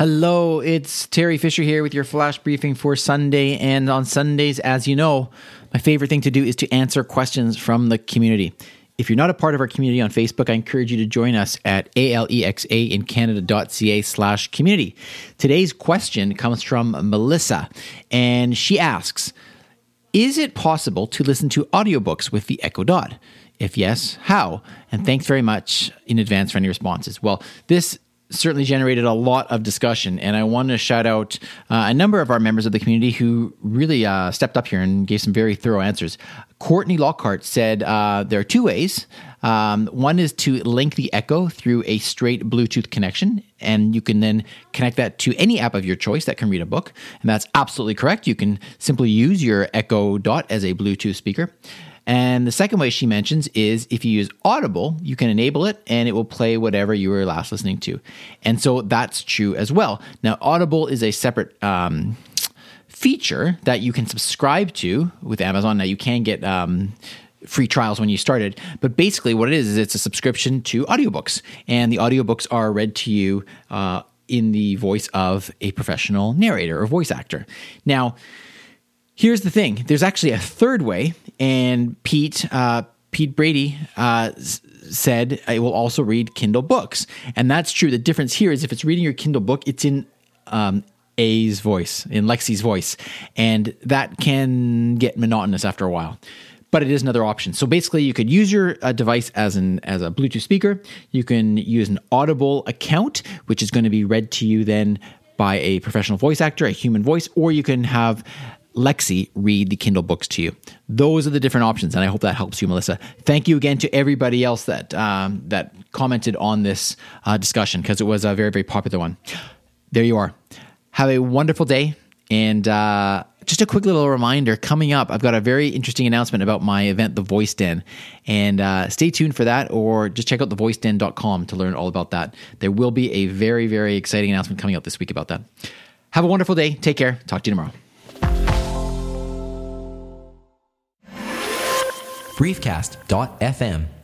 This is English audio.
Hello, it's Teri Fisher here with your flash briefing for Sunday. And on Sundays, as you know, my favorite thing to do is to answer questions from the community. If you're not a part of our community on Facebook, I encourage you to join us at alexa in canada.ca slash community. Today's question comes from Melissa, and she asks, is it possible to listen to audiobooks with the Echo Dot? If yes, how? And thanks very much in advance for any responses. Well, this certainly generated a lot of discussion. And I want to shout out uh, a number of our members of the community who really uh, stepped up here and gave some very thorough answers. Courtney Lockhart said uh, there are two ways. Um, one is to link the Echo through a straight Bluetooth connection, and you can then connect that to any app of your choice that can read a book. And that's absolutely correct. You can simply use your Echo Dot as a Bluetooth speaker. And the second way she mentions is if you use Audible, you can enable it and it will play whatever you were last listening to. And so that's true as well. Now, Audible is a separate um, feature that you can subscribe to with Amazon. Now, you can get. Um, free trials when you started. But basically, what it is is it's a subscription to audiobooks, and the audiobooks are read to you uh, in the voice of a professional narrator or voice actor. Now, Here's the thing: there's actually a third way, and Pete uh, Pete Brady uh, said it will also read Kindle books, and that's true. The difference here is if it's reading your Kindle book, it's in um, A's voice, in Alexa's voice, and that can get monotonous after a while but it is another option. So basically, you could use your uh, device as an as a Bluetooth speaker. You can use an Audible account, which is going to be read to you then by a professional voice actor, a human voice, or you can have Alexa read the Kindle books to you. Those are the different options, and I hope that helps you, Melissa. Thank you again to everybody else that um, that commented on this uh, discussion because it was a very very popular one. There you are. Have a wonderful day, and uh, just a quick little reminder coming up. I've got a very interesting announcement about my event, The Voice Den, and uh, stay tuned for that, or just check out thevoiceden.com to learn all about that. There will be a very very exciting announcement coming out this week about that. Have a wonderful day. Take care. Talk to you tomorrow. briefcast.fm